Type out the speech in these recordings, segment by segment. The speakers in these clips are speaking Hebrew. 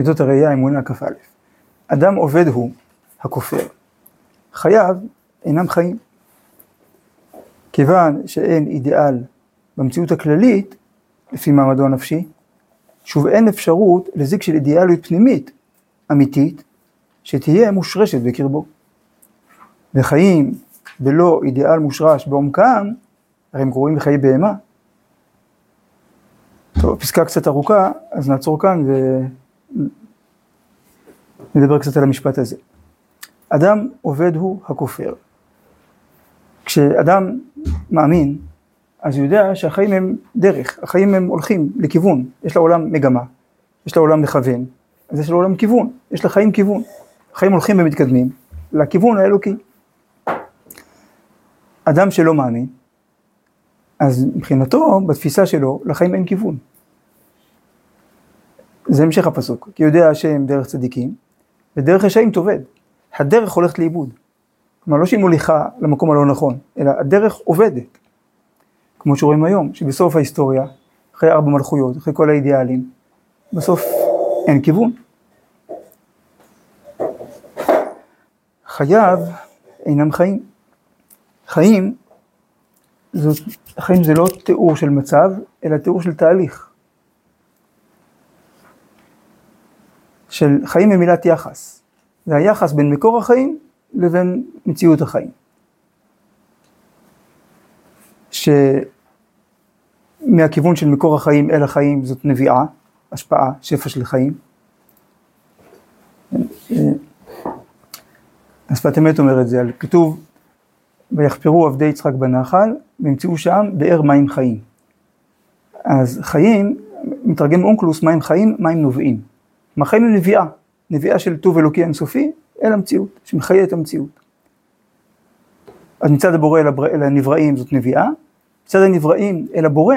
מידות הראייה, אמונה, כ"א. אדם עובד הוא הכופר, חייו אינם חיים. כיוון שאין אידיאל במציאות הכללית, לפי מעמדו הנפשי, שוב אין אפשרות לזיק של אידיאליות פנימית אמיתית, שתהיה מושרשת בקרבו. וחיים בלא אידיאל מושרש בעומקם, הרי הם קרואים לחיי בהמה. טוב, פסקה קצת ארוכה, אז נעצור כאן ונדבר קצת על המשפט הזה. אדם עובד הוא הכופר. כשאדם מאמין, אז הוא יודע שהחיים הם דרך, החיים הם הולכים לכיוון, יש לעולם מגמה, יש לעולם מכוון, אז יש לעולם כיוון, יש לחיים כיוון. החיים הולכים ומתקדמים לכיוון האלוקי. אדם שלא מאמין, אז מבחינתו, בתפיסה שלו, לחיים אין כיוון. זה המשך הפסוק, כי יודע השם דרך צדיקים, ודרך רשעים תאבד. הדרך הולכת לאיבוד. כלומר, לא שהיא מוליכה למקום הלא נכון, אלא הדרך עובדת. כמו שרואים היום, שבסוף ההיסטוריה, אחרי ארבע מלכויות, אחרי כל האידיאלים, בסוף אין כיוון. חייו אינם חיים. חיים, זאת, חיים זה לא תיאור של מצב, אלא תיאור של תהליך. של חיים במילת יחס. זה היחס בין מקור החיים לבין מציאות החיים. שמהכיוון של מקור החיים אל החיים זאת נביאה, השפעה, שפע של חיים. השפת אמת אומר את זה, כתוב, ויחפרו עבדי יצחק בנחל, וימצאו שם באר מים חיים. אז חיים, מתרגם אונקלוס, מים חיים, מים נובעים. חיים הם נביאה, של טוב אלוקי אינסופי אל המציאות, שמחיה את המציאות. אז מצד הבורא אל הנבראים זאת נביאה, מצד הנבראים אל הבורא,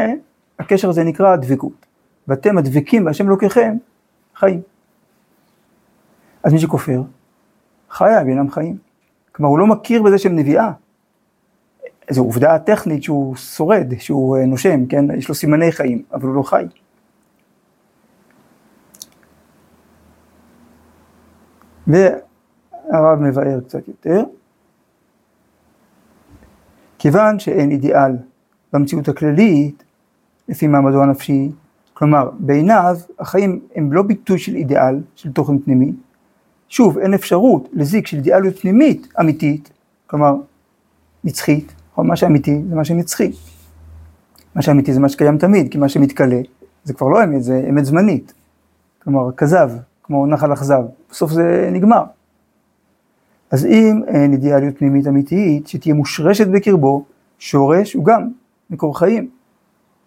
הקשר הזה נקרא דבקות. ואתם הדבקים בהשם אלוקיכם, חיים. אז מי שכופר, חייו אינם חיים. כלומר, הוא לא מכיר בזה שהם נביאה. זו עובדה טכנית שהוא שורד, שהוא אה, נושם, כן? יש לו סימני חיים, אבל הוא לא חי. והרב מבאר קצת יותר. כיוון שאין אידיאל במציאות הכללית, לפי מעמדו הנפשי, כלומר בעיניו החיים הם לא ביטוי של אידיאל, של תוכן פנימי, שוב אין אפשרות לזיק של אידיאליות פנימית אמיתית, כלומר נצחית, או מה שאמיתי זה מה שנצחי. מה שאמיתי זה מה שקיים תמיד, כי מה שמתכלה זה כבר לא אמת, זה אמת זמנית. כלומר כזב, כמו נחל אכזב, בסוף זה נגמר. אז אם אין אידיאליות פנימית אמיתית שתהיה מושרשת בקרבו, שורש הוא גם מקור חיים,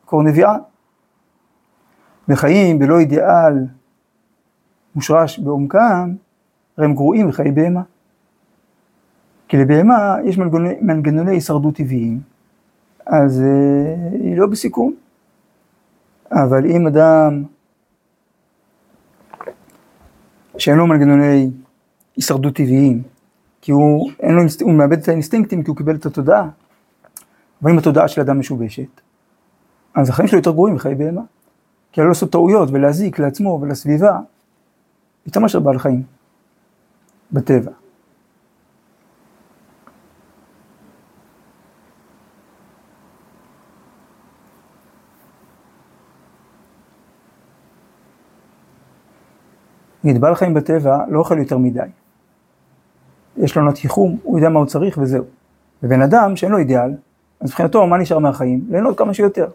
מקור נביאה. וחיים בלא אידיאל מושרש בעומקם, הרי הם גרועים מחיי בהמה. כי לבהמה יש מנגנוני, מנגנוני הישרדות טבעיים, אז אה, היא לא בסיכון. אבל אם אדם שאין לו מנגנוני הישרדות טבעיים, כי הוא, לו, הוא מאבד את האינסטינקטים כי הוא קיבל את התודעה, אבל אם התודעה של אדם משובשת, אז החיים שלו יותר גרועים מחיי בהמה. כי לא לעשות טעויות ולהזיק לעצמו ולסביבה, יותר מאשר בעל חיים, בטבע. בעל חיים בטבע לא אוכל יותר מדי. יש לו עונת ייחום, הוא יודע מה הוא צריך וזהו. ובן אדם שאין לו אידיאל, אז מבחינתו מה נשאר מהחיים? ליהנות כמה שיותר.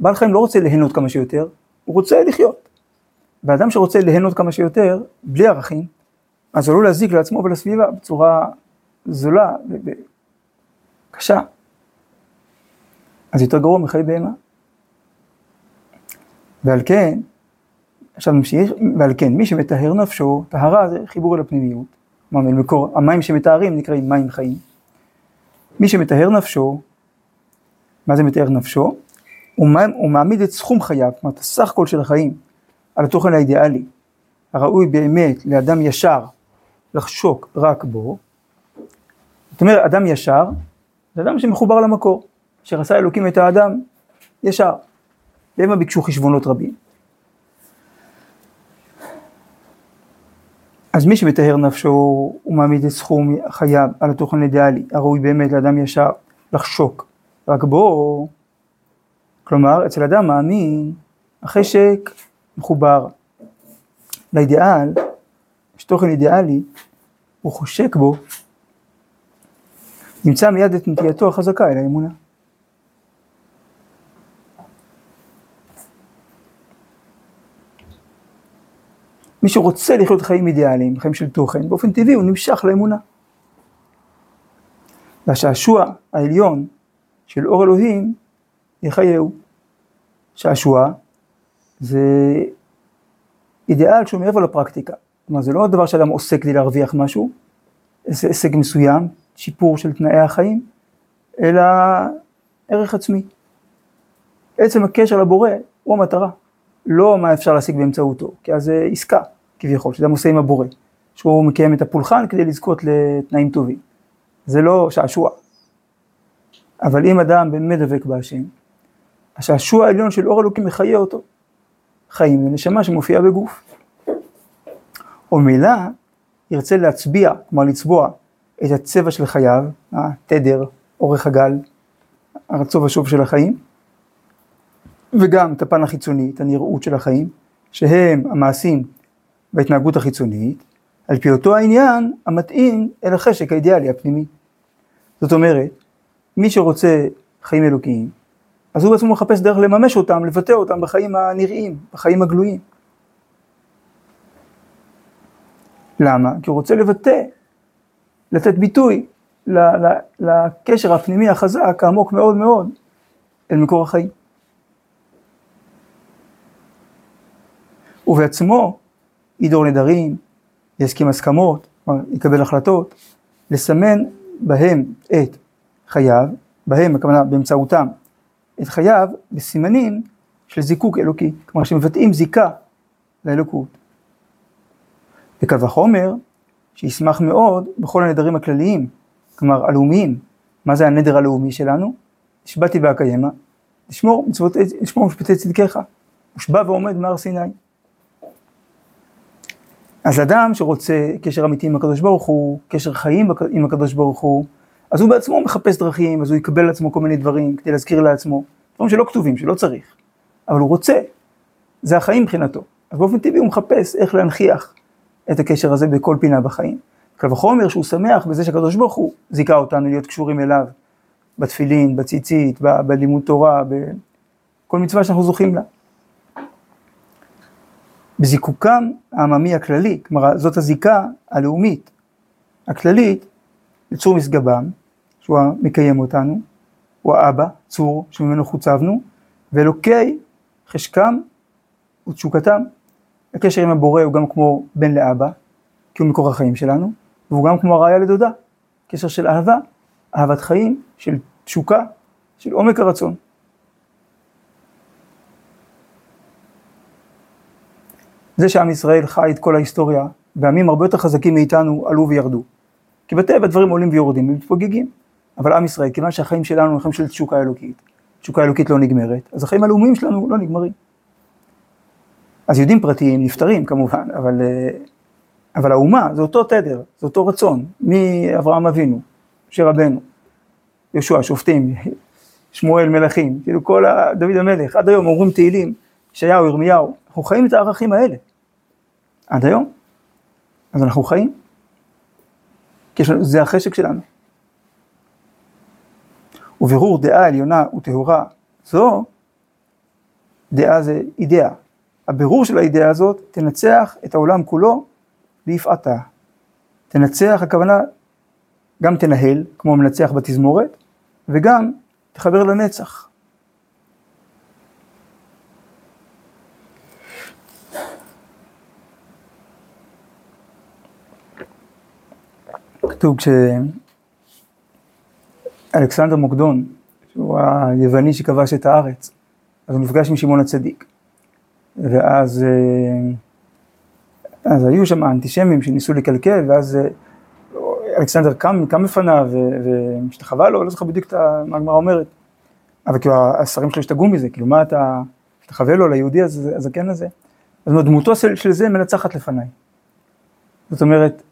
בעל חיים לא רוצה ליהנות כמה שיותר, הוא רוצה לחיות. ואדם שרוצה ליהנות כמה שיותר, בלי ערכים, אז עלול להזיק לעצמו ולסביבה בצורה זולה וקשה. אז יותר גרוע מחיי בהמה. ועל כן, עכשיו נמשיך, ועל כן, מי שמטהר נפשו, טהרה זה חיבור אל הפנימיות. כלומר, מקור, המים שמטהרים נקראים מים חיים. מי שמטהר נפשו, מה זה מטהר נפשו? הוא, הוא מעמיד את סכום חייו, זאת אומרת, הסך הכל של החיים, על התוכן האידיאלי, הראוי באמת לאדם ישר לחשוק רק בו. זאת אומרת, אדם ישר, זה אדם שמחובר למקור, אשר עשה אלוקים את האדם ישר. והם ביקשו חשבונות רבים. אז מי שמטהר נפשו, הוא מעמיד את סכום חייו על התוכן האידיאלי, הראוי באמת לאדם ישר לחשוק רק בו, כלומר, אצל אדם מאמין, החשק מחובר לאידיאל, יש תוכן אידיאלי, הוא חושק בו, נמצא מיד את נטייתו החזקה אל האמונה. מי שרוצה לחיות חיים אידיאליים, חיים של תוכן, באופן טבעי הוא נמשך לאמונה. והשעשוע העליון של אור אלוהים יחייהו. שעשוע זה אידיאל שהוא מעבר לפרקטיקה. כלומר זה לא דבר שאדם עושה כדי להרוויח משהו, איזה הישג מסוים, שיפור של תנאי החיים, אלא ערך עצמי. עצם הקשר לבורא הוא המטרה, לא מה אפשר להשיג באמצעותו, כי אז זה עסקה כביכול, שאדם עושה עם הבורא, שהוא מקיים את הפולחן כדי לזכות לתנאים טובים. זה לא שעשוע. אבל אם אדם באמת דבק בהשם, השעשוע העליון של אור אלוקים מחיה אותו. חיים לנשמה שמופיעה בגוף. וממילא ירצה להצביע, כלומר לצבוע, את הצבע של חייו, התדר, אורך הגל, הרצוב ושוב של החיים, וגם את הפן החיצוני, את הנראות של החיים, שהם המעשים וההתנהגות החיצונית, על פי אותו העניין המתאים אל החשק האידיאלי הפנימי. זאת אומרת, מי שרוצה חיים אלוקיים, אז הוא בעצמו מחפש דרך לממש אותם, לבטא אותם בחיים הנראים, בחיים הגלויים. למה? כי הוא רוצה לבטא, לתת ביטוי לקשר הפנימי החזק, העמוק מאוד מאוד, אל מקור החיים. ובעצמו ידור נדרים, יסכים הסכמות, כלומר יקבל החלטות, לסמן בהם את חייו, בהם הכוונה באמצעותם, את חייו בסימנים של זיקוק אלוקי, כלומר שמבטאים זיקה לאלוקות. וקל וחומר שישמח מאוד בכל הנדרים הכלליים, כלומר הלאומיים. מה זה הנדר הלאומי שלנו? נשבעתי ואקיימה, לשמור, משפטי צדקיך. מושבע ועומד מהר סיני. אז אדם שרוצה קשר אמיתי עם הקדוש ברוך הוא, קשר חיים עם הקדוש ברוך הוא, אז הוא בעצמו מחפש דרכים, אז הוא יקבל לעצמו כל מיני דברים כדי להזכיר לעצמו, דברים שלא כתובים, שלא צריך, אבל הוא רוצה, זה החיים מבחינתו. אז באופן טבעי הוא מחפש איך להנכיח את הקשר הזה בכל פינה בחיים. קל וחומר שהוא שמח בזה שהקדוש ברוך הוא זיכה אותנו להיות קשורים אליו, בתפילין, בציצית, בלימוד תורה, בכל מצווה שאנחנו זוכים לה. בזיקוקם העממי הכללי, כלומר זאת הזיקה הלאומית הכללית לצור משגבם, שהוא המקיים אותנו, הוא האבא, צור שממנו חוצבנו, ואלוקי חשקם ותשוקתם. הקשר עם הבורא הוא גם כמו בן לאבא, כי הוא מקור החיים שלנו, והוא גם כמו הראיה לדודה, קשר של אהבה, אהבת חיים, של תשוקה, של עומק הרצון. זה שעם ישראל חי את כל ההיסטוריה, ועמים הרבה יותר חזקים מאיתנו עלו וירדו. כי בטבע דברים עולים ויורדים ומתפוגגים. אבל עם ישראל, כיוון שהחיים שלנו הם חיים של תשוקה אלוקית, תשוקה אלוקית לא נגמרת, אז החיים הלאומיים שלנו לא נגמרים. אז יהודים פרטיים נפטרים כמובן, אבל, אה, אבל האומה זה אותו תדר, זה אותו רצון, מאברהם אבינו, משה רבנו, יהושע, שופטים, שמואל מלכים, כאילו כל. דוד המלך, עד היום אומרים תהילים, ישעיהו, ירמיהו, אנחנו חיים את הערכים האלה, עד היום, אז אנחנו חיים, זה החשק שלנו. ובירור דעה עליונה וטהורה זו, דעה זה אידאה. הבירור של האידאה הזאת תנצח את העולם כולו ביפעתה. תנצח, הכוונה, גם תנהל, כמו מנצח בתזמורת, וגם תחבר לנצח. כתוב כשאלכסנדר מוקדון, שהוא היווני שכבש את הארץ, אז הוא נפגש עם שמעון הצדיק. ואז אה, אז היו שם אנטישמים שניסו לקלקל, ואז אה, אלכסנדר קם, קם בפניו והשתחווה לו, לא זוכר בדיוק מה הגמרא אומרת. אבל כאילו השרים שלו השתגעו מזה, כאילו מה אתה, משתחווה לו ליהודי הזקן הזה? אז דמותו של זה מנצחת לפניי. זאת אומרת,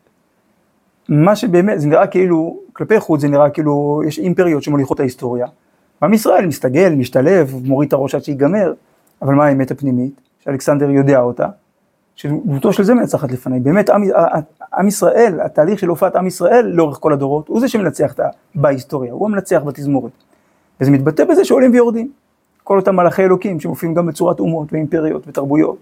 מה שבאמת, זה נראה כאילו, כלפי חוץ זה נראה כאילו, יש אימפריות שמוליכות את ההיסטוריה. עם ישראל מסתגל, משתלב, מוריד את הראש עד שיגמר, אבל מה האמת הפנימית, שאלכסנדר יודע אותה, שדמותו של זה מנצחת לפניי. באמת, עם, עם ישראל, התהליך של הופעת עם ישראל לאורך כל הדורות, הוא זה שמנצח בהיסטוריה, הוא המנצח בתזמורת. וזה מתבטא בזה שעולים ויורדים. כל אותם מלאכי אלוקים שמופיעים גם בצורת אומות ואימפריות ותרבויות.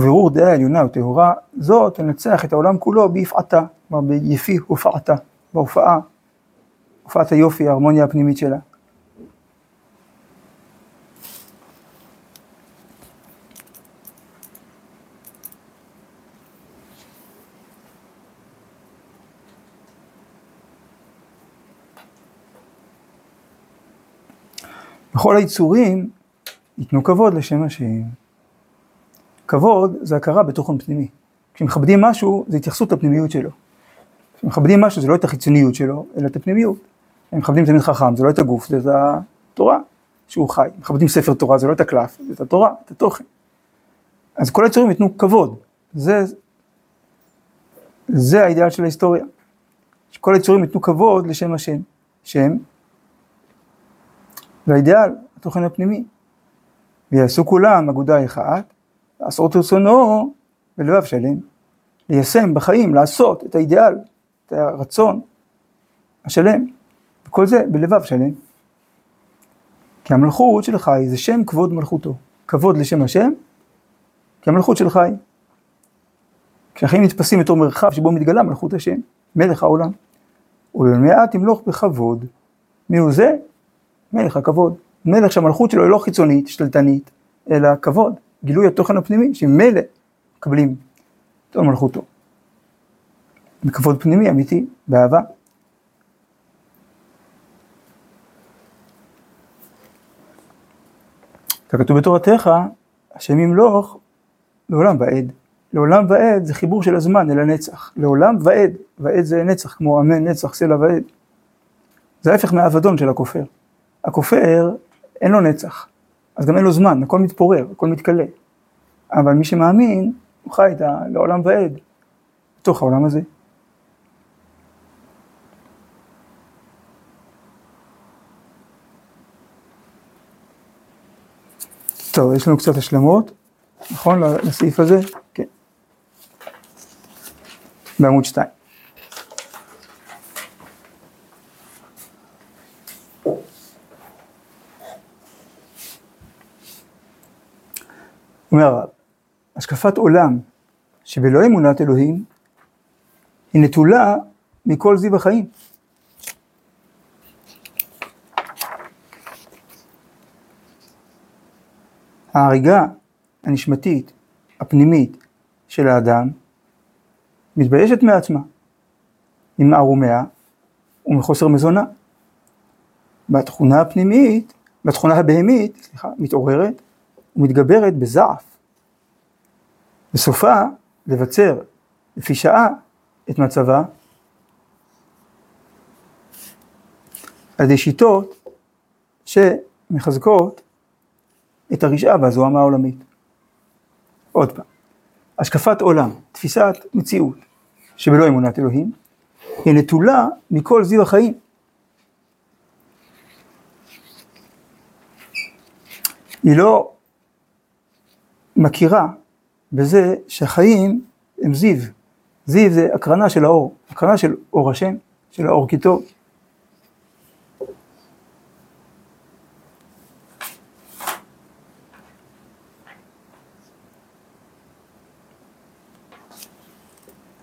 ובירור דעה עליונה וטהורה, זאת תנצח את העולם כולו ביפעתה, כלומר ביפי הופעתה, בהופעה, הופעת היופי, ההרמוניה הפנימית שלה. בכל היצורים ייתנו כבוד לשם השם. כבוד זה הכרה בתוכן פנימי. כשמכבדים משהו, זה התייחסות לפנימיות שלו. כשמכבדים משהו, זה לא את החיצוניות שלו, אלא את הפנימיות. כשמכבדים תלמיד חכם, זה לא את הגוף, זה את התורה שהוא חי. מכבדים ספר תורה, זה לא את הקלף, זה את התורה, את התוכן. אז כל היצורים ייתנו כבוד. זה, זה האידאל של ההיסטוריה. שכל היצורים ייתנו כבוד לשם השם. שם, והאידאל, התוכן הפנימי. ויעשו כולם אגודה אחת, לעשות רצונו בלבב שלם, ליישם בחיים, לעשות את האידיאל, את הרצון השלם, וכל זה בלבב שלם. כי המלכות של חי זה שם כבוד מלכותו, כבוד לשם השם, כי המלכות של חי. כשהחיים נתפסים בתור מרחב שבו מתגלה מלכות השם, מלך העולם. ולמעט תמלוך בכבוד. מי הוא זה? מלך הכבוד. מלך שהמלכות שלו היא לא חיצונית, שתלטנית, אלא כבוד. גילוי התוכן הפנימי, שממילא מקבלים את מלכותו. בכבוד פנימי אמיתי, באהבה. ככתוב בתורתך, השם ימלוך לעולם ועד. לעולם ועד זה חיבור של הזמן אל הנצח. לעולם ועד, ועד זה נצח, כמו אמן, נצח, סלע ועד. זה ההפך מהאבדון של הכופר. הכופר, אין לו נצח. אז גם אין לו זמן, הכל מתפורר, הכל מתכלה. אבל מי שמאמין, הוא חי את ה... לעולם ועד, בתוך העולם הזה. טוב, יש לנו קצת השלמות, נכון? לסעיף הזה? כן. בעמוד 2. אומר הרב, השקפת עולם שבלא אמונת אלוהים היא נטולה מכל זיו החיים. ההריגה הנשמתית, הפנימית של האדם, מתביישת מעצמה, ממערומיה ומחוסר מזונה. בתכונה הפנימית, בתכונה הבהמית, סליחה, מתעוררת ומתגברת בזעף. בסופה לבצר לפי שעה את מצבה על ידי שיטות שמחזקות את הרשעה והזוהמה העולמית. עוד פעם, השקפת עולם, תפיסת מציאות שבלא אמונת אלוהים, היא נטולה מכל זיו החיים. היא לא מכירה בזה שהחיים הם זיו. זיו זה הקרנה של האור, הקרנה של אור השם, של האור כי טוב.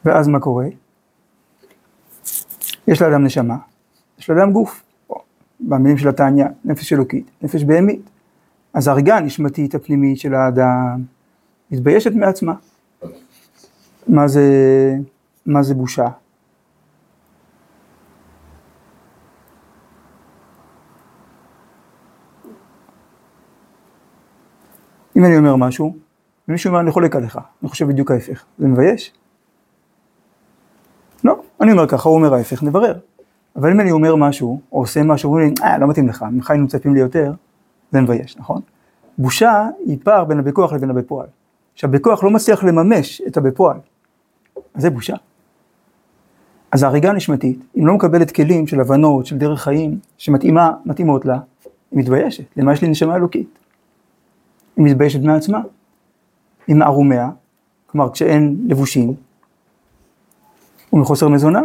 ואז מה קורה? יש לאדם נשמה, יש לאדם גוף, במילים של התניא, נפש אלוקית, נפש בהמית. אז ההריגה הנשמתית הפנימית של האדם מתביישת מעצמה. מה זה, מה זה בושה? אם אני אומר משהו, ומישהו אומר אני חולק עליך, אני חושב בדיוק ההפך, זה מבייש? אני אומר ככה, הוא אומר ההפך, נברר. אבל אם אני אומר משהו, או עושה משהו, אומרים לי, אה, לא מתאים לך, ממך היינו מצפים לי יותר, זה מבייש, נכון? בושה היא פער בין הבכוח לבין הבפועל. שהבכוח לא מצליח לממש את הבפועל, זה בושה. אז ההריגה הנשמתית, אם לא מקבלת כלים של הבנות, של דרך חיים, שמתאימות לה, היא מתביישת. למה יש לי נשמה אלוקית? היא מתביישת מעצמה. היא מערומיה, כלומר כשאין לבושים, ומחוסר מזונה.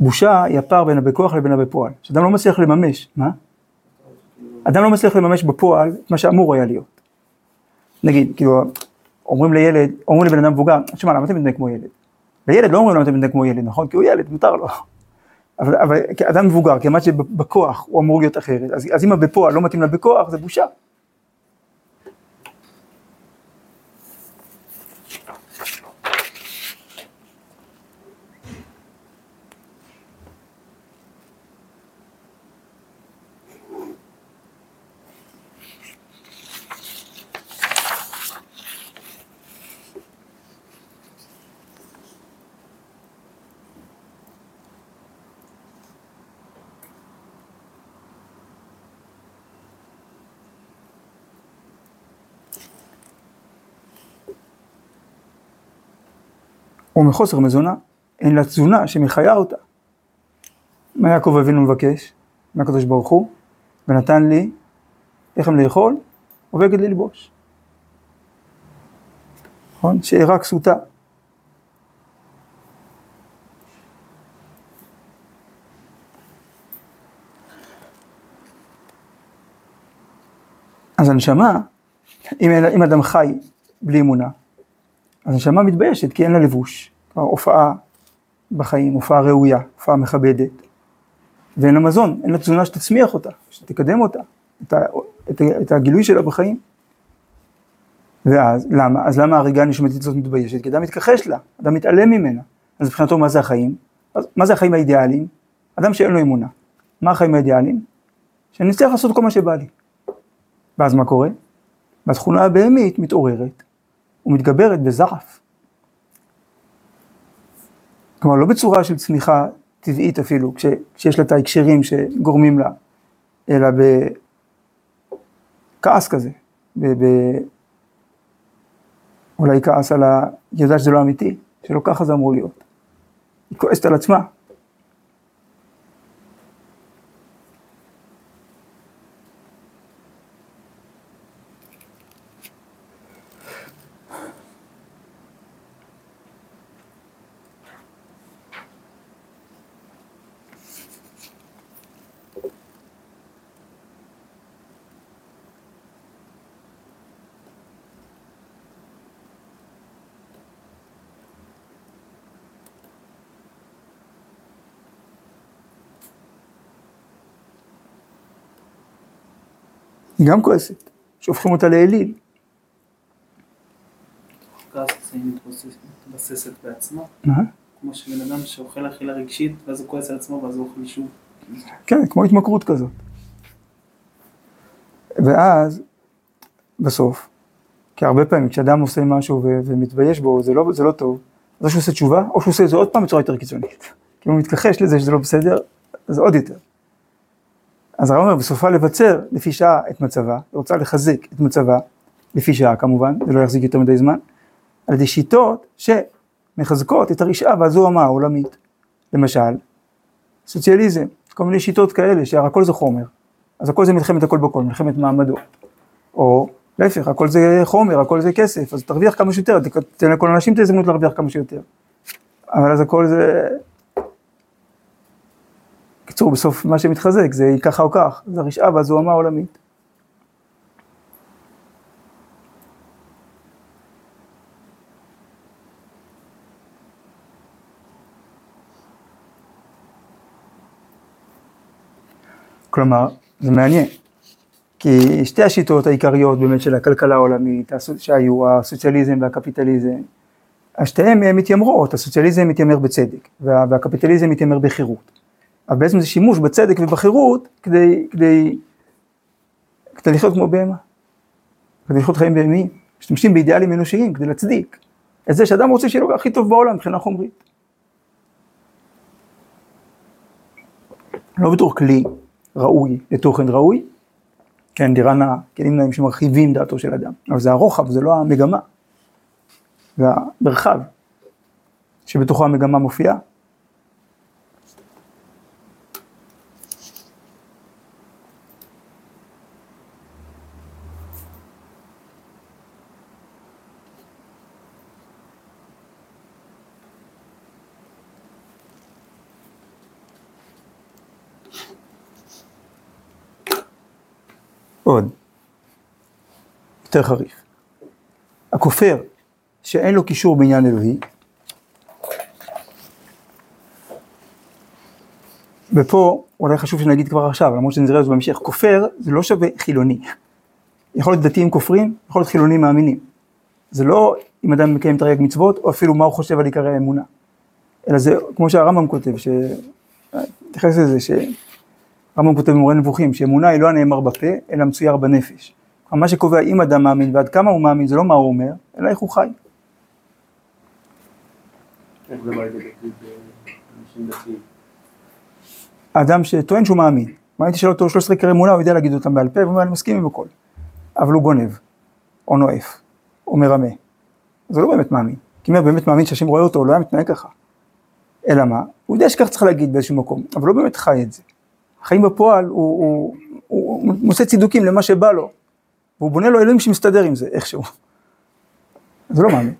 בושה היא הפער בין הבכוח לבין הבפועל. שאדם לא מצליח לממש, מה? אדם לא מצליח לממש בפועל את מה שאמור היה להיות. נגיד, כאילו, אומרים לילד, אומרים לבן אדם מבוגר, תשמע, למה אתה מתנהג כמו ילד? לילד לא אומרים למה אתה מתנהג כמו ילד, נכון? כי הוא ילד, מותר לו. אבל, אבל כאדם מבוגר, כמעט שבכוח הוא אמור להיות אחרת, אז, אז אם הבפועל לא מתאים לבכוח, זה בושה. ומחוסר מזונה, אין לה תזונה שמחיה אותה. מה יעקב אבינו מבקש מהקדוש ברוך הוא? ונתן לי לחם לאכול ובגד ללבוש. נכון? שאירה כסותה. אז הנשמה, אם, אדם חי בלי אמונה, הנשמה מתביישת כי אין לה לבוש. כלומר, הופעה בחיים, הופעה ראויה, הופעה מכבדת. ואין לה מזון, אין לה תזונה שתצמיח אותה, שתקדם אותה, את, ה, את, את הגילוי שלה בחיים. ואז, למה? אז למה הריגה הנשמתית הזאת מתביישת? כי אדם מתכחש לה, אדם מתעלם ממנה. אז מבחינתו מה זה החיים? אז מה זה החיים האידיאליים? אדם שאין לו אמונה. מה החיים האידיאליים? שאני אצליח לעשות כל מה שבא לי. ואז מה קורה? והתכונה הבהמית מתעוררת ומתגברת בזעף. כלומר, לא בצורה של צמיחה טבעית אפילו, כש, כשיש לה את ההקשרים שגורמים לה, אלא בכעס כזה, ב, ב, אולי כעס על ה... היא יודעת שזה לא אמיתי, שלא ככה זה אמור להיות. היא כועסת על עצמה, היא גם כועסת, שהופכים אותה לאליל. כעס מתבססת בעצמה. מה? כמו שבן אדם שאוכל אכילה רגשית, ואז הוא כועס על עצמו, ואז הוא אוכל שוב. כן, כמו התמכרות כזאת. ואז, בסוף, כי הרבה פעמים כשאדם עושה משהו ו- ומתבייש בו, זה לא, זה לא טוב, אז או שהוא עושה תשובה, או שהוא עושה את זה עוד פעם בצורה יותר קיצונית. כי הוא מתכחש לזה שזה לא בסדר, אז עוד יותר. אז הרב אומר, בסופה לבצר לפי שעה את מצבה, היא רוצה לחזק את מצבה, לפי שעה כמובן, זה לא יחזיק יותר מדי זמן, על ידי שיטות שמחזקות את הרשעה והזוהמה העולמית. למשל, סוציאליזם, כל מיני שיטות כאלה, שהרי הכל זה חומר, אז הכל זה מלחמת הכל בכל, מלחמת מעמדות. או להפך, הכל זה חומר, הכל זה כסף, אז תרוויח כמה שיותר, תן לכל האנשים את ההזדמנות להרוויח כמה שיותר. אבל אז הכל זה בקיצור, בסוף מה שמתחזק זה ככה או כך, זה הרשעה והזוהמה העולמית. כלומר, זה מעניין, כי שתי השיטות העיקריות באמת של הכלכלה העולמית, שהיו הסוציאליזם והקפיטליזם, שתיהן מתיימרות, הסוציאליזם מתיימר בצדק, והקפיטליזם מתיימר בחירות. אבל בעצם זה שימוש בצדק ובחירות כדי, כדי, כדי לחיות כמו בהמה, כדי לחיות חיים בהמיים. משתמשים באידיאלים אנושיים כדי להצדיק את זה שאדם רוצה שיהיה לו הכי טוב בעולם מבחינה חומרית. לא בתור כלי ראוי לתוכן ראוי, כן, נאה, כלים נאים שמרחיבים דעתו של אדם, אבל זה הרוחב, זה לא המגמה, זה המרחב שבתוכו המגמה מופיעה. עוד, יותר חריף. הכופר שאין לו קישור בעניין אלוהי, ופה אולי חשוב שנגיד כבר עכשיו, למרות שנראה את זה בהמשך, כופר זה לא שווה חילוני. יכול להיות דתיים כופרים, יכול להיות חילונים מאמינים. זה לא אם אדם מקיים תרי"ג מצוות, או אפילו מה הוא חושב על עיקרי האמונה. אלא זה כמו שהרמב"ם כותב, ש... תתייחס לזה, שהרמב"ם כותב במורה נבוכים, שאמונה היא לא הנאמר בפה, אלא מצויר בנפש. כלומר, מה שקובע אם אדם מאמין ועד כמה הוא מאמין, זה לא מה הוא אומר, אלא איך הוא חי. האדם שטוען שהוא מאמין, הייתי שואל אותו 13 עיקרי אמונה, הוא יודע להגיד אותם בעל פה, והוא אומר, אני מסכים עם הכל. אבל הוא גונב, או נואף, או מרמה. זה לא באמת מאמין. כי אם הוא באמת מאמין שהשם רואה אותו, הוא לא היה מתנהג ככה. אלא מה? הוא יודע שכך צריך להגיד באיזשהו מקום, אבל לא באמת חי את זה. החיים בפועל, הוא, הוא, הוא, הוא מוצא צידוקים למה שבא לו, והוא בונה לו אלוהים שמסתדר עם זה, איכשהו. זה לא מאמין.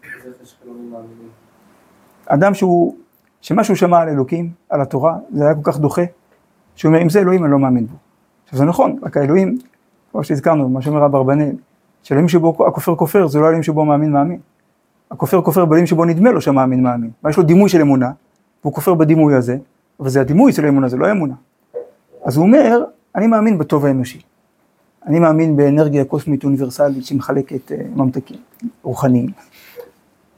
אדם שהוא, שמה שהוא שמע על אלוקים, על התורה, זה היה כל כך דוחה, שהוא אומר, אם זה אלוהים אני לא מאמין בו. עכשיו זה נכון, רק האלוהים, כמו שהזכרנו, מה שאומר רב אברבנאל, שאלוהים שבו הכופר כופר, זה לא אלוהים שבו מאמין מאמין. הכופר כופר באלוהים שבו נדמה לו שהמאמין מאמין. יש לו דימוי של אמונה, והוא כופר בדימוי הזה, אבל זה הדימוי של האמונה, זה לא האמונה. אז הוא אומר, אני מאמין בטוב האנושי. אני מאמין באנרגיה קוסמית אוניברסלית שמחלקת אה, ממתקים רוחניים.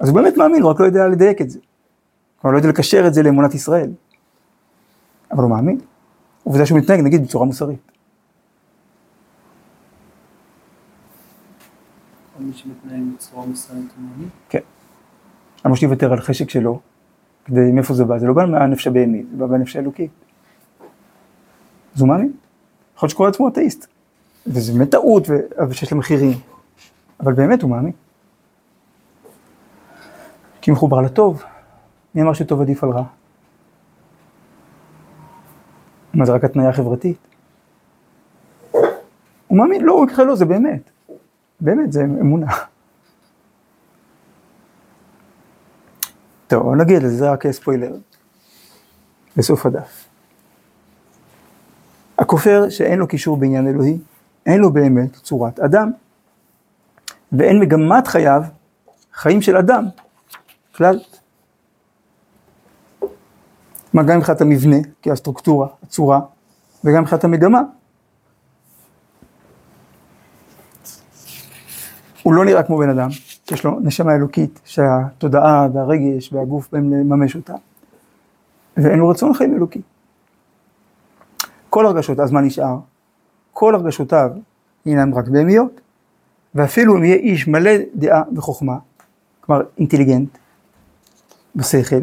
אז הוא באמת מאמין, הוא רק לא יודע לדייק את זה. כלומר, לא יודע לקשר את זה לאמונת ישראל. אבל הוא מאמין. עובדה שהוא מתנהג, נגיד, בצורה מוסרית. כל מי שמתנהג בצורה מוסרית הוא מאמין. כן. למה שיוותר על חשק שלו? כדי, מאיפה זה בא? זה לא בא מהנפש הבהמית, זה בא מהנפש האלוקית. אז הוא מאמין. יכול להיות שקורא לעצמו אתאיסט. וזה באמת טעות, ושיש לה מחירים. אבל באמת הוא מאמין. כי מחובר לטוב. מי אמר שטוב עדיף על רע? מה זה רק התניה חברתית? הוא מאמין, לא, הוא יקרה לו, זה באמת. באמת, זה אמונה. טוב, לזה, זה רק ספוילר. בסוף הדף. הכופר שאין לו קישור בעניין אלוהי, אין לו באמת צורת אדם, ואין מגמת חייו חיים של אדם, כלל. כלומר, גם מבחינת המבנה, כי הסטרוקטורה, הצורה, וגם מבחינת המגמה. הוא לא נראה כמו בן אדם, יש לו נשמה אלוקית, שהתודעה והרגש והגוף באים לממש אותה, ואין לו רצון חיים אלוקי. כל הרגשות, אז מה נשאר? כל הרגשותיו הינם רק בהמיות, ואפילו אם יהיה איש מלא דעה וחוכמה, כלומר אינטליגנט, בשכל,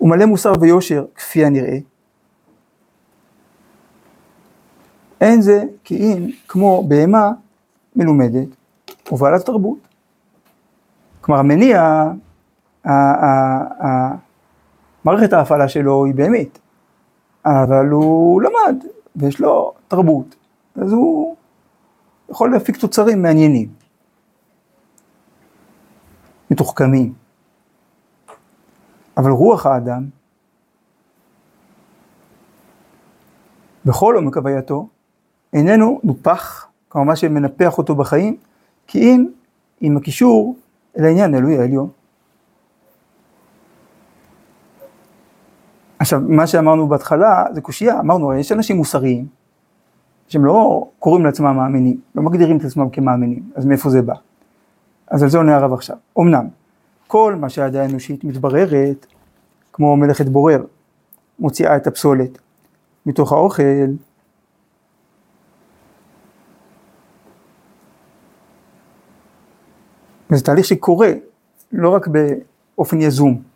ומלא מוסר ויושר כפי הנראה, אין זה כי אם כמו בהמה מלומדת ובעלת תרבות. כלומר המניע, ה- ה- ה- מערכת ההפעלה שלו היא בהמית, אבל הוא למד ויש לו תרבות, אז הוא יכול להפיק תוצרים מעניינים, מתוחכמים. אבל רוח האדם, בכל עומק הווייתו, איננו נופח, כלומר מה שמנפח אותו בחיים, כי אם עם הקישור אל העניין האלוהי העליון. עכשיו, מה שאמרנו בהתחלה זה קושייה, אמרנו, יש אנשים מוסריים, שהם לא קוראים לעצמם מאמינים, לא מגדירים את עצמם כמאמינים, אז מאיפה זה בא? אז על זה עונה הרב עכשיו. אמנם, כל מה שהידה האנושית מתבררת, כמו מלאכת בורר, מוציאה את הפסולת מתוך האוכל, וזה תהליך שקורה, לא רק באופן יזום,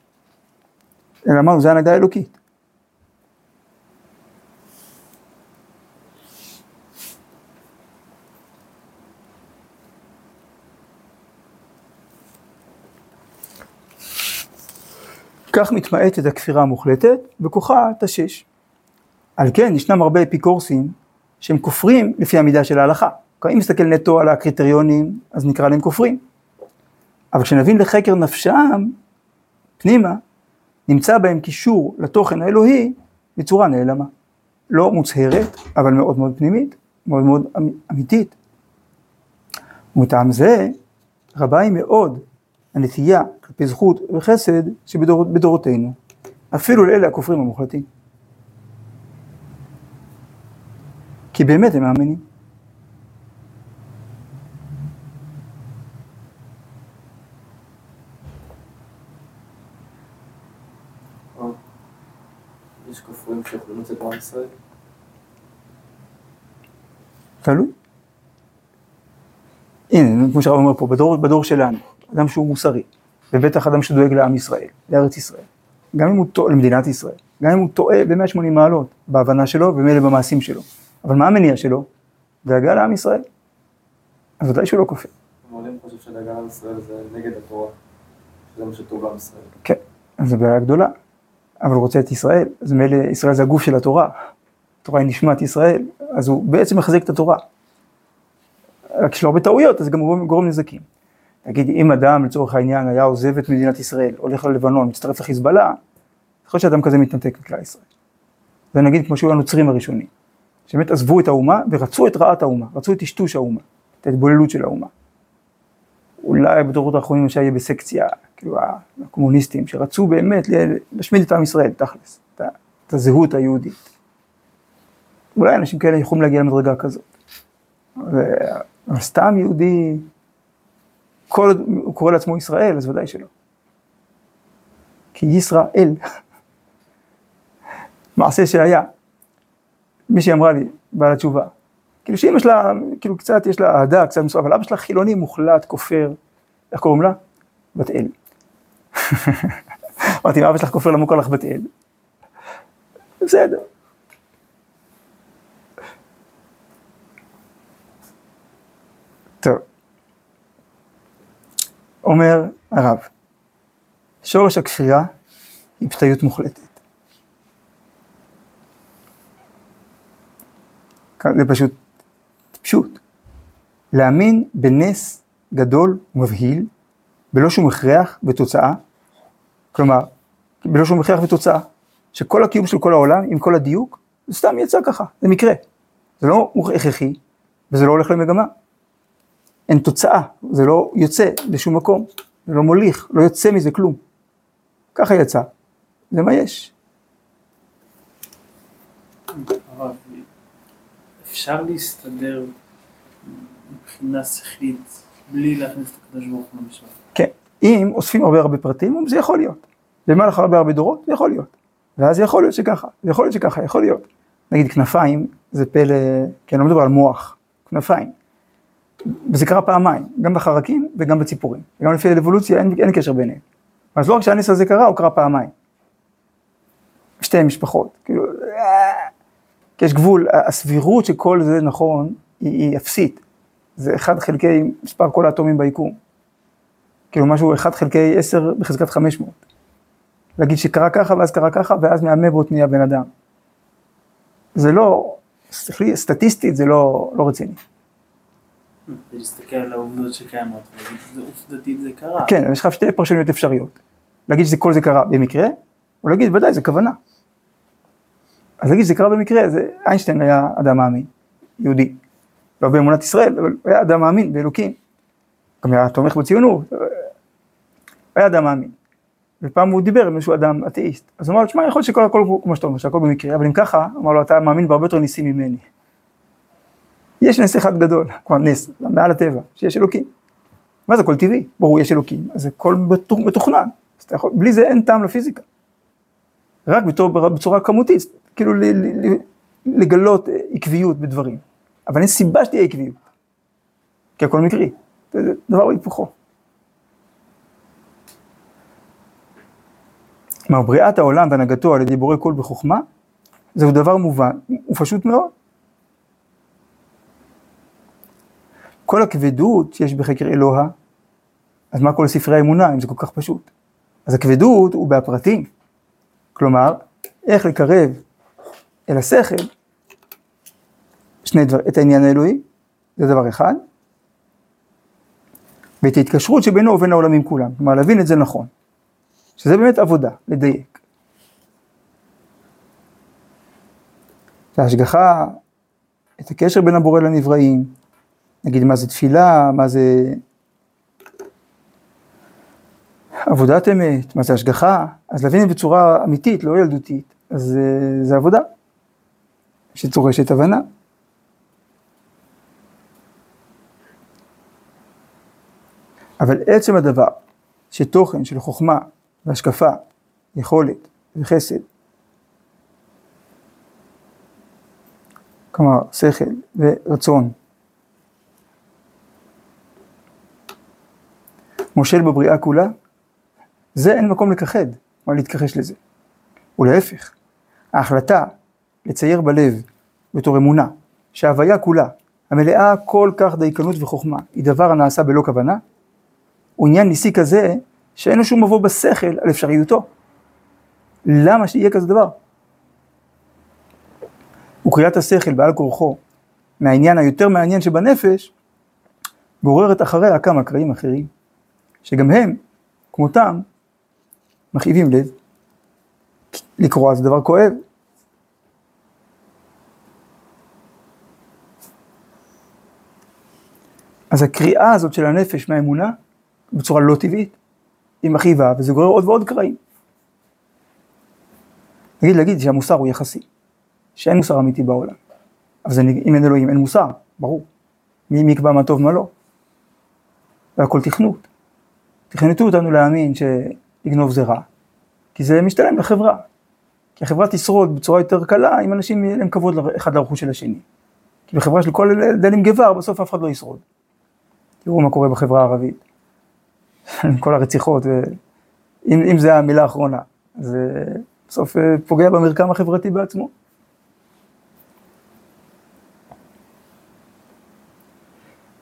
אלא אמרנו, זה הנהגה האלוקית. כך מתמעטת הכפירה המוחלטת, וכוחה תשש. על כן, ישנם הרבה אפיקורסים שהם כופרים לפי המידה של ההלכה. אם נסתכל נטו על הקריטריונים, אז נקרא להם כופרים. אבל כשנבין לחקר נפשם, פנימה, נמצא בהם קישור לתוכן האלוהי בצורה נעלמה. לא מוצהרת, אבל מאוד מאוד פנימית, מאוד מאוד אמ-, אמיתית. ומטעם זה, רבה היא מאוד הנטייה כלפי זכות וחסד שבדורותינו, אפילו לאלה הכופרים המוחלטים. כי באמת הם מאמינים. יש שיכולים לצאת בעם ישראל? תלוי. הנה, כמו שהרב אומר פה, בדור, בדור שלנו, אדם שהוא מוסרי, ובטח אדם שדואג לעם ישראל, לארץ ישראל, גם אם הוא טועה, למדינת ישראל, גם אם הוא טועה ב-180 מעלות, בהבנה שלו ומילא במעשים שלו. אבל מה המניע שלו? דאגה לעם ישראל. אז ודאי שהוא לא כופר. המעולים חושב שדאגה לעם ישראל זה נגד התורה, שזה מה שטוב לעם ישראל. כן, זו בעיה גדולה. אבל הוא רוצה את ישראל, אז מילא ישראל זה הגוף של התורה, התורה היא נשמת ישראל, אז הוא בעצם מחזק את התורה. רק יש לו הרבה טעויות, אז גם הוא גורם נזקים. נגיד, אם אדם לצורך העניין היה עוזב את מדינת ישראל, הולך ללבנון, מצטרף לחיזבאללה, יכול להיות שאדם כזה מתנתק מכלל ישראל. זה נגיד כמו שהיו הנוצרים הראשונים, שבאמת עזבו את האומה ורצו את רעת האומה, רצו את טשטוש האומה, את ההתבוללות של האומה. אולי בדורות האחרונים אפשר יהיה בסקציה, כאילו הקומוניסטים, שרצו באמת להשמיד את עם ישראל, תכלס, את הזהות היהודית. אולי אנשים כאלה יכולים להגיע למדרגה כזאת. אבל סתם יהודי, כל עוד הוא קורא לעצמו ישראל, אז ודאי שלא. כי ישראל, מעשה שהיה. מישהי אמרה לי, בעל התשובה, כאילו שאמא שלה, כאילו קצת יש לה אהדה, קצת מסוים, אבל אבא שלה חילוני מוחלט, כופר, איך קוראים לה? בת אל. אמרתי, אם אבא שלך כופר, למה הוא קורא לך בת אל? בסדר. אומר הרב, שורש הכפירה היא פתיות מוחלטת. זה פשוט פשוט. להאמין בנס גדול ומבהיל, בלא שום הכרח ותוצאה, כלומר, בלא שום הכרח ותוצאה, שכל הקיום של כל העולם, עם כל הדיוק, זה סתם יצא ככה, זה מקרה. זה לא הכרחי, וזה לא הולך למגמה. אין תוצאה, זה לא יוצא לשום מקום, זה לא מוליך, לא יוצא מזה כלום. ככה יצא, זה מה יש. אפשר להסתדר מבחינה שכלית בלי להכניס את הקדוש ברוך הוא למשוואה. כן, אם אוספים הרבה הרבה פרטים, זה יכול להיות. במהלך הרבה הרבה דורות, זה יכול להיות. ואז יכול להיות שככה, יכול להיות שככה, יכול להיות. נגיד כנפיים, זה פלא, אני לא מדבר על מוח, כנפיים. וזה קרה פעמיים, גם בחרקים וגם בציפורים. וגם לפי האבולוציה אין, אין קשר ביניהם. אז לא רק שהנס הזה קרה, הוא קרה פעמיים. שתי משפחות. כאילו, כי יש גבול, הסבירות שכל זה נכון, היא, היא אפסית. זה אחד חלקי מספר כל האטומים ביקום. כאילו משהו אחד חלקי עשר בחזקת חמש מאות. להגיד שקרה ככה ואז קרה ככה ואז מהמבות נהיה בן אדם. זה לא, סליחי, סטטיסטית זה לא, לא רציני. להסתכל על העובדות שקיימות, ולהגיד עובדתית זה קרה. כן, יש לך שתי פרשנויות אפשריות. להגיד שכל זה קרה במקרה, או להגיד ודאי זה כוונה. אז להגיד שזה קרה במקרה, זה איינשטיין היה אדם מאמין, יהודי. לא באמונת ישראל, אבל הוא היה אדם מאמין באלוקים. גם היה תומך בציונות, היה אדם מאמין. ופעם הוא דיבר עם איזשהו אדם אתאיסט. אז הוא אמר לו, תשמע, יכול להיות שכל הכל כמו שאתה אומר, שהכל במקרה, אבל אם ככה, אמר לו, אתה מאמין בהרבה יותר ניסים ממני. יש נס אחד גדול, כלומר נס, מעל הטבע, שיש אלוקים. מה זה הכל טבעי? ברור, יש אלוקים, אז הכל מתוכנן. בלי זה אין טעם לפיזיקה. רק בתור, בצורה כמותית, כאילו ל, ל, ל, לגלות עקביות בדברים. אבל אין סיבה שתהיה עקביות, כי הכל מקרי, זה דבר בהיפוכו. כלומר, בריאת העולם והנהגתו על ידי בורא קול בחוכמה, זהו דבר מובן, הוא פשוט מאוד. כל הכבדות שיש בחקר אלוה, אז מה כל ספרי האמונה אם זה כל כך פשוט? אז הכבדות הוא בהפרטים. כלומר, איך לקרב אל השכל שני דבר, את העניין האלוהי, זה דבר אחד, ואת ההתקשרות שבינו ובין העולמים כולם, כלומר להבין את זה נכון, שזה באמת עבודה, לדייק. את ההשגחה, את הקשר בין הבורא לנבראים, נגיד מה זה תפילה, מה זה עבודת אמת, מה זה השגחה, אז להבין את זה בצורה אמיתית, לא ילדותית, אז זה, זה עבודה שצורשת הבנה. אבל עצם הדבר שתוכן של חוכמה והשקפה, יכולת וחסד, כלומר שכל ורצון, מושל בבריאה כולה, זה אין מקום לכחד, או להתכחש לזה. ולהפך, ההחלטה לצייר בלב בתור אמונה, שההוויה כולה, המלאה כל כך דייקנות וחוכמה, היא דבר הנעשה בלא כוונה, הוא עניין ניסי כזה, שאין לו שום מבוא בשכל על אפשריותו. למה שיהיה כזה דבר? וקריאת השכל בעל כורחו, מהעניין היותר מעניין שבנפש, גוררת אחריה כמה קרעים אחרים, שגם הם, כמותם, מכאיבים לב. לקרוע זה דבר כואב. אז הקריאה הזאת של הנפש מהאמונה, בצורה לא טבעית, היא מכאיבה, וזה גורר עוד ועוד קרעים. נגיד, להגיד שהמוסר הוא יחסי, שאין מוסר אמיתי בעולם. אבל זה, אם אין אלוהים, אין מוסר, ברור. מי יקבע מה טוב מה לא? זה הכל תכנות. תכנתו אותנו להאמין שלגנוב זה רע, כי זה משתלם לחברה. כי החברה תשרוד בצורה יותר קלה אם אנשים יהיה להם כבוד אחד לרכוש של השני. כי בחברה של כל דלים גבר, בסוף אף אחד לא ישרוד. תראו מה קורה בחברה הערבית. כל הרציחות, ואם זה המילה האחרונה, זה בסוף אה, פוגע במרקם החברתי בעצמו.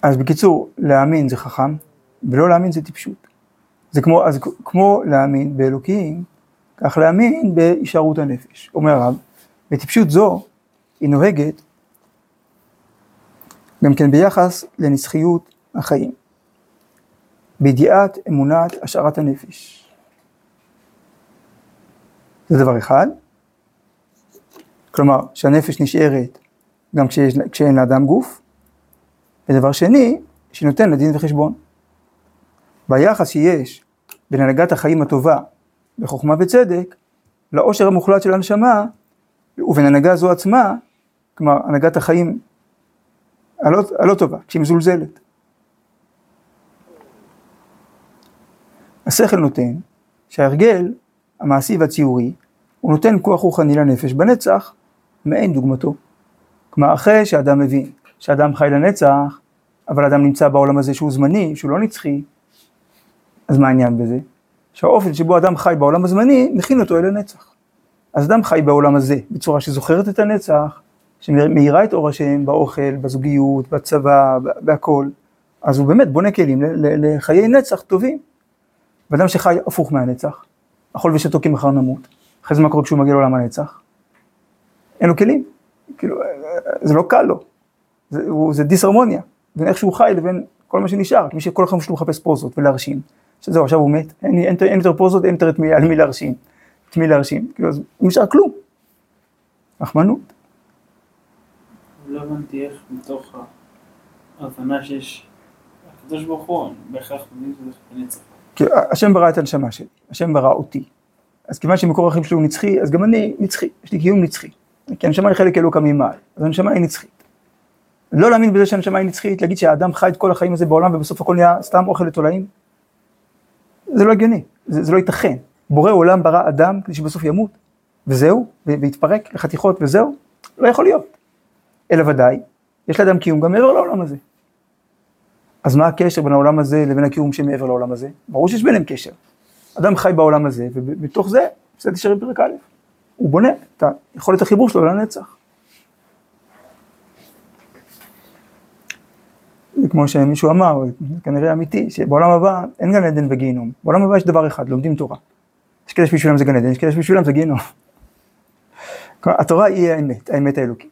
אז בקיצור, להאמין זה חכם, ולא להאמין זה טיפשות. זה כמו, אז כמו להאמין באלוקים, כך להאמין בהישארות הנפש. אומר הרב, וטיפשות זו היא נוהגת גם כן ביחס לנצחיות החיים. בידיעת אמונת השארת הנפש. זה דבר אחד, כלומר שהנפש נשארת גם כשיש, כשאין לאדם גוף, ודבר שני, שנותן לדין וחשבון. ביחס שיש בין הנהגת החיים הטובה בחוכמה וצדק, לעושר המוחלט של הנשמה, ובין הנהגה זו עצמה, כלומר הנהגת החיים הלא, הלא טובה, כשהיא מזולזלת. השכל נותן שההרגל המעשי והציורי, הוא נותן כוח רוחני לנפש בנצח, מאין דוגמתו. כלומר, אחרי שאדם מבין שאדם חי לנצח, אבל אדם נמצא בעולם הזה שהוא זמני, שהוא לא נצחי, אז מה העניין בזה? שהאופן שבו אדם חי בעולם הזמני, מכין אותו אל הנצח. אז אדם חי בעולם הזה, בצורה שזוכרת את הנצח, שמאירה את אור השם באוכל, בזוגיות, בצבא, בהכל, אז הוא באמת בונה כלים לחיי נצח טובים. ואדם שחי הפוך מהנצח, אכול ושתו כי מחר נמות, אחרי זה מה קורה כשהוא מגיע לעולם הנצח? אין לו כלים, כאילו, זה לא קל לו, זה, זה דיסהרמוניה, בין איך שהוא חי לבין כל מה שנשאר, מי שכל החיים שלו מחפש פוזות ולהרשים, שזהו, עכשיו הוא מת, אין, אין, אין יותר פוזות, אין יותר את מי, על מי להרשים, את מי להרשים, כאילו, אז הוא נשאר כלום, רחמנות. לא הבנתי איך מתוך ההבנה שיש, הקדוש ברוך הוא, בהכרח מבין שזה בנצח. כי השם ברא את הנשמה שלי, השם ברא אותי. אז כיוון שמקור החיים שלי הוא נצחי, אז גם אני נצחי, יש לי קיום נצחי. כי הנשמה היא חלק אלוקא ממעל, אז הנשמה היא נצחית. לא להאמין בזה שהנשמה היא נצחית, להגיד שהאדם חי את כל החיים הזה בעולם ובסוף הכל נהיה סתם אוכל לתולעים, זה לא הגיוני, זה, זה לא ייתכן. בורא עולם ברא אדם כדי שבסוף ימות, וזהו, ויתפרק לחתיכות וזהו, לא יכול להיות. אלא ודאי, יש לאדם קיום גם מעבר לעולם הזה. אז מה הקשר בין העולם הזה לבין הקיום שמעבר לעולם הזה? ברור שיש ביניהם קשר. אדם חי בעולם הזה, ובתוך זה מסילת ישרים פרק א', הוא בונה את יכולת החיבור שלו לנצח. כמו שמישהו אמר, כנראה אמיתי, שבעולם הבא אין גן עדן וגיהינום, בעולם הבא יש דבר אחד, לומדים תורה. יש כאלה שבשבילם זה גן עדן, יש כאלה שבשבילם זה גיהינום. התורה היא האמת, האמת האלוקית.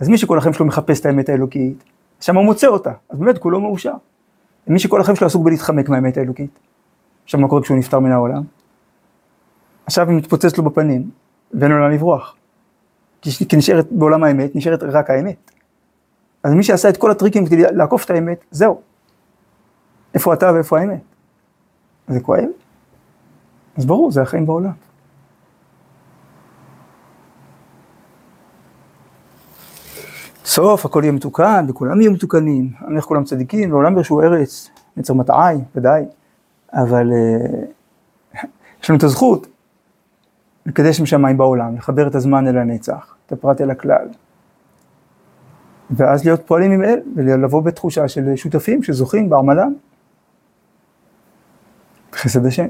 אז מי שכל החיים שלו מחפש את האמת האלוקית, שם הוא מוצא אותה, אז באמת כולו מאושר. מי שכל החיים שלו עסוק בלהתחמק מהאמת האלוקית, עכשיו מה קורה כשהוא נפטר מן העולם? עכשיו היא מתפוצצת לו בפנים, ואין לו לאן לברוח. כי נשארת בעולם האמת, נשארת רק האמת. אז מי שעשה את כל הטריקים כדי לעקוף את האמת, זהו. איפה אתה ואיפה האמת? זה כואב? אז ברור, זה החיים בעולם. סוף הכל יהיה מתוקן וכולם יהיו מתוקנים, נלך כולם צדיקים ועולם ירשו ארץ, נצר מטעי, ודאי, אבל אה, יש לנו את הזכות לקדש משמיים בעולם, לחבר את הזמן אל הנצח, את הפרט אל הכלל. ואז להיות פועלים עם אל, ולבוא בתחושה של שותפים שזוכים בעמלם. בחסד השם.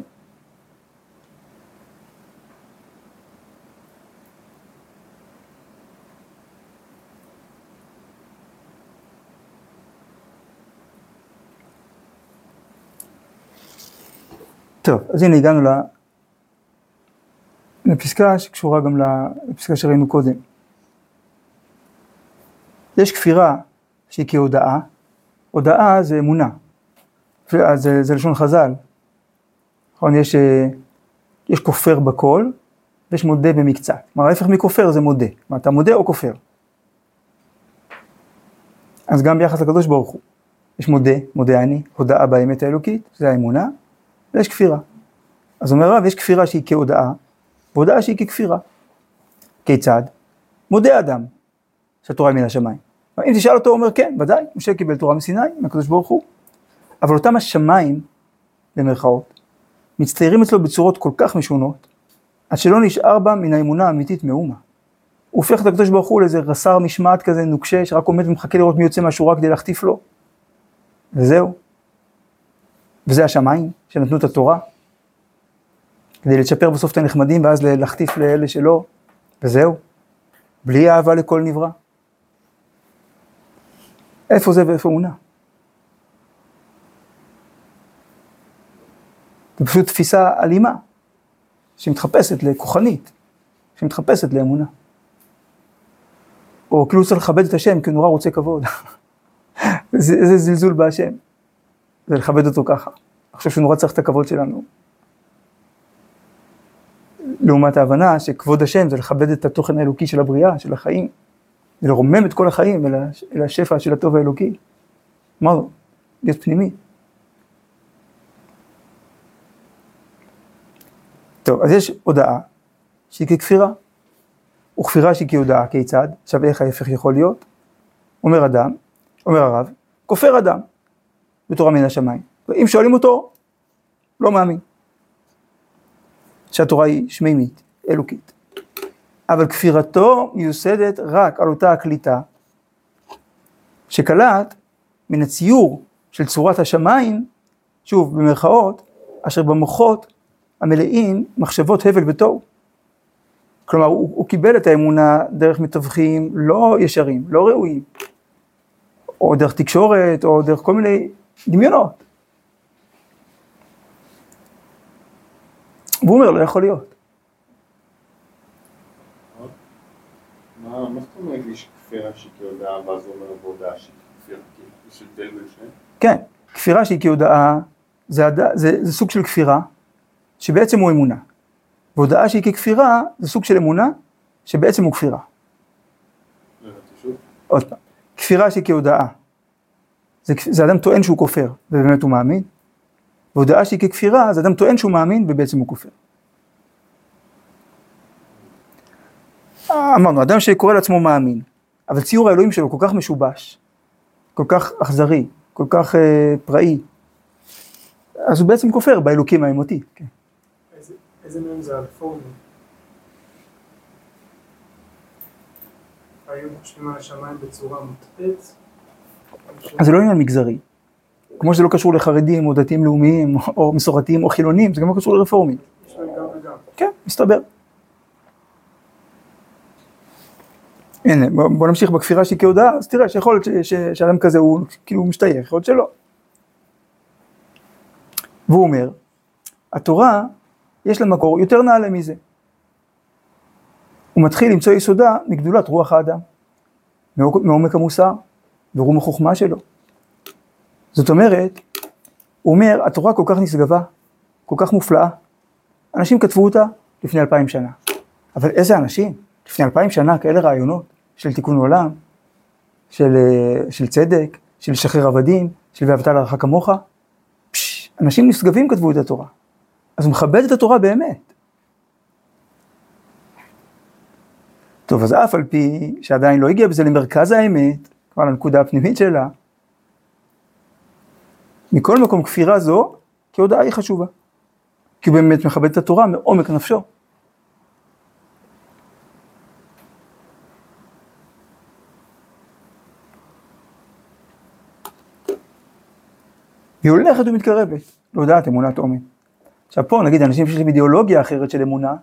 טוב, אז הנה הגענו לפסקה שקשורה גם לפסקה שראינו קודם. יש כפירה שהיא כהודאה, הודאה זה אמונה, זה, זה לשון חז"ל, נכון? יש, אה, יש כופר בכל ויש מודה במקצת, כלומר ההפך מכופר זה מודה, כלומר אתה מודה או כופר. אז גם ביחס לקדוש ברוך הוא, יש מודה, מודה אני, הודאה באמת האלוקית, זה האמונה, ויש כפירה. אז אומר הרב, יש כפירה שהיא כהודאה, והודאה שהיא ככפירה. כיצד? מודה אדם שהתורה היא מן השמיים. אם תשאל אותו, הוא אומר כן, ודאי, משה קיבל תורה מסיני, מהקדוש ברוך הוא. אבל אותם השמיים, במרכאות, מצטיירים אצלו בצורות כל כך משונות, עד שלא נשאר בה מן האמונה האמיתית מאומה. הוא הופך את הקדוש ברוך הוא לאיזה רס"ר משמעת כזה נוקשה, שרק עומד ומחכה לראות מי יוצא מהשורה כדי להחטיף לו. וזהו. וזה השמיים שנתנו את התורה, כדי לצ'פר בסוף את הנחמדים ואז להחטיף לאלה שלא, וזהו. בלי אהבה לכל נברא. איפה זה ואיפה אמונה? זה פשוט תפיסה אלימה, שמתחפשת לכוחנית, שמתחפשת לאמונה. או כאילו צריך לכבד את השם כי הוא נורא רוצה כבוד. זה, זה זלזול בהשם, זה לכבד אותו ככה. אני חושב שהוא נורא צריך את הכבוד שלנו. לעומת ההבנה שכבוד השם זה לכבד את התוכן האלוקי של הבריאה, של החיים, זה לרומם את כל החיים אל השפע של הטוב האלוקי. אמרנו, להיות פנימי. טוב, אז יש הודעה שהיא ככפירה, וכפירה שהיא כהודעה, כיצד? עכשיו איך ההפך יכול להיות? אומר אדם, אומר הרב, כופר אדם בתורה מן השמיים. אם שואלים אותו, לא מאמין. שהתורה היא שמימית, אלוקית. אבל כפירתו מיוסדת רק על אותה הקליטה שקלט מן הציור של צורת השמיים, שוב במרכאות, אשר במוחות המלאים מחשבות הבל ותוהו. כלומר, הוא, הוא קיבל את האמונה דרך מתווכים לא ישרים, לא ראויים, או דרך תקשורת, או דרך כל מיני דמיונות. והוא אומר, לא יכול להיות. מה זאת אומרת יש כפירה שהיא כהודעה, ואז הוא אומר בהודעה שהיא כפירה, יש הבדל בין שניהם? כן, כפירה שהיא כהודעה, זה, הד... זה, זה סוג של כפירה, שבעצם הוא אמונה. והודעה שהיא ככפירה, זה סוג של אמונה, שבעצם הוא כפירה. עוד פעם, כפירה שהיא כהודעה, זה, זה אדם טוען שהוא כופר, ובאמת הוא מאמין. והודעה שהיא ככפירה, זה אדם טוען שהוא מאמין, ובעצם הוא כופר. אמרנו, אדם שקורא לעצמו מאמין, אבל ציור האלוהים שלו כל כך משובש, כל כך אכזרי, כל כך אה, פראי, אז הוא בעצם כופר באלוקים האמותי. כן. איזה- איזה מהם זה הרפורמים? היו חושבים על השמיים בצורה מוטעית? אז זה לא עניין מגזרי. כמו שזה לא קשור לחרדים או דתיים לאומיים או מסורתיים או חילונים, זה גם לא קשור לרפורמים. כן, מסתבר. הנה, בוא, בוא נמשיך בכפירה שהיא כהודאה, אז תראה שיכול להיות ש- ש- שהרם כזה הוא כאילו משתייך, יכול להיות שלא. והוא אומר, התורה, יש לה מקור יותר נעלה מזה. הוא מתחיל למצוא יסודה מגדולת רוח האדם, מעומק המוסר ורום החוכמה שלו. זאת אומרת, הוא אומר, התורה כל כך נשגבה, כל כך מופלאה, אנשים כתבו אותה לפני אלפיים שנה. אבל איזה אנשים? לפני אלפיים שנה כאלה רעיונות של תיקון עולם, של, אה, של צדק, של לשחרר עבדים, של ואהבת לרעך כמוך. פש, אנשים נשגבים כתבו את התורה. אז הוא מכבד את התורה באמת. טוב, אז אף על פי שעדיין לא הגיע בזה למרכז האמת, כבר לנקודה הפנימית שלה, מכל מקום כפירה זו, כהודעה היא חשובה. כי הוא באמת מכבד את התורה מעומק נפשו. והיא הולכת ומתקרבת להודעת אמונת עומק. עכשיו פה נגיד אנשים שיש להם אידיאולוגיה אחרת של אמונה,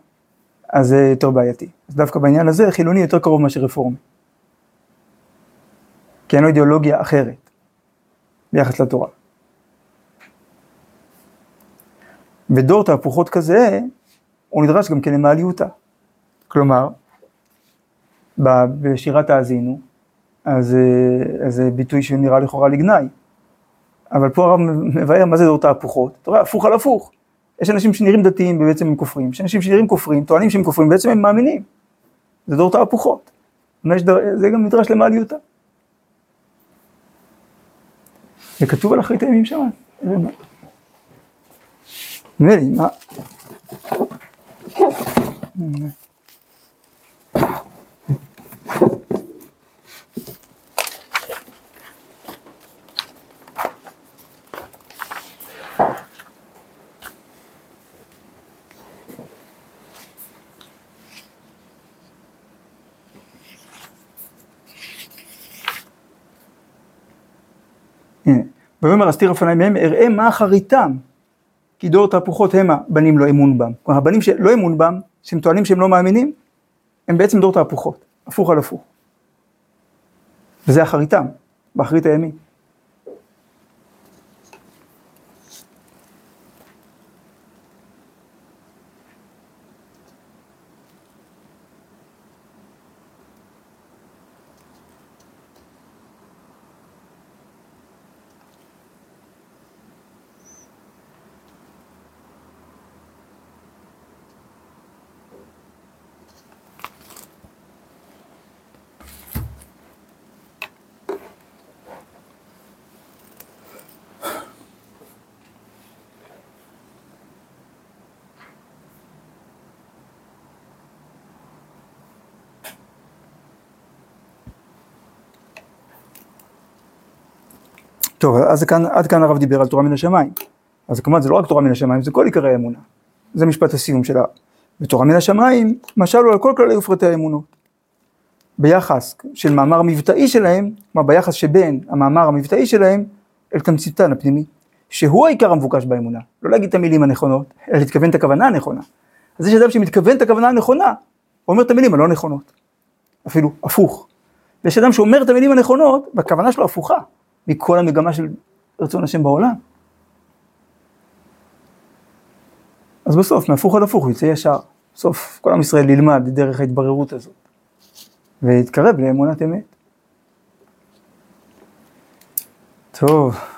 אז זה יותר בעייתי. אז דווקא בעניין הזה חילוני יותר קרוב מאשר רפורמי. כי אין לו אידיאולוגיה אחרת ביחס לתורה. ודור תהפוכות כזה, הוא נדרש גם כן למעליותה. כלומר, בשירת האזינו, אז אה, אז זה ביטוי שנראה לכאורה לגנאי. אבל פה הרב מבאר מה זה דור תהפוכות. אתה רואה, הפוך על הפוך. יש אנשים שנראים דתיים ובעצם הם כופרים, יש אנשים שנראים כופרים, טוענים שהם כופרים, בעצם הם מאמינים. זה דור תהפוכות. זה גם נדרש למעליותה. זה כתוב על אחרית הימים שם. נראה לי, מה? הנה, ויאמר אסתיר לפני מהם, אראה מה אחריתם, כי דור תהפוכות המה בנים לא אמון בם. כלומר, הבנים שלא אמון בם, שהם טוענים שהם לא מאמינים, הם בעצם דור תהפוכות, הפוך על הפוך. וזה אחריתם, באחרית הימים. טוב, אז כאן, עד כאן הרב דיבר על תורה מן השמיים. אז כמובן זה לא רק תורה מן השמיים, זה כל עיקרי האמונה. זה משפט הסיום של הרב. ותורה מן השמיים, משל הוא על כל כללי ופרטי האמונות. ביחס של מאמר מבטאי שלהם, כלומר ביחס שבין המאמר המבטאי שלהם אל תמציתן הפנימי, שהוא העיקר המבוקש באמונה. לא להגיד את המילים הנכונות, אלא להתכוון את הכוונה הנכונה. אז יש אדם שמתכוון את הכוונה הנכונה, אומר את המילים הלא נכונות. אפילו הפוך. ויש אדם שאומר את המילים הנכונות, והכוונה שלו הפוכה מכל המגמה של רצון השם בעולם. אז בסוף, מהפוך עד הפוך, הוא יצא ישר. בסוף, כל עם ישראל ילמד דרך ההתבררות הזאת, ויתקרב לאמונת אמת. טוב.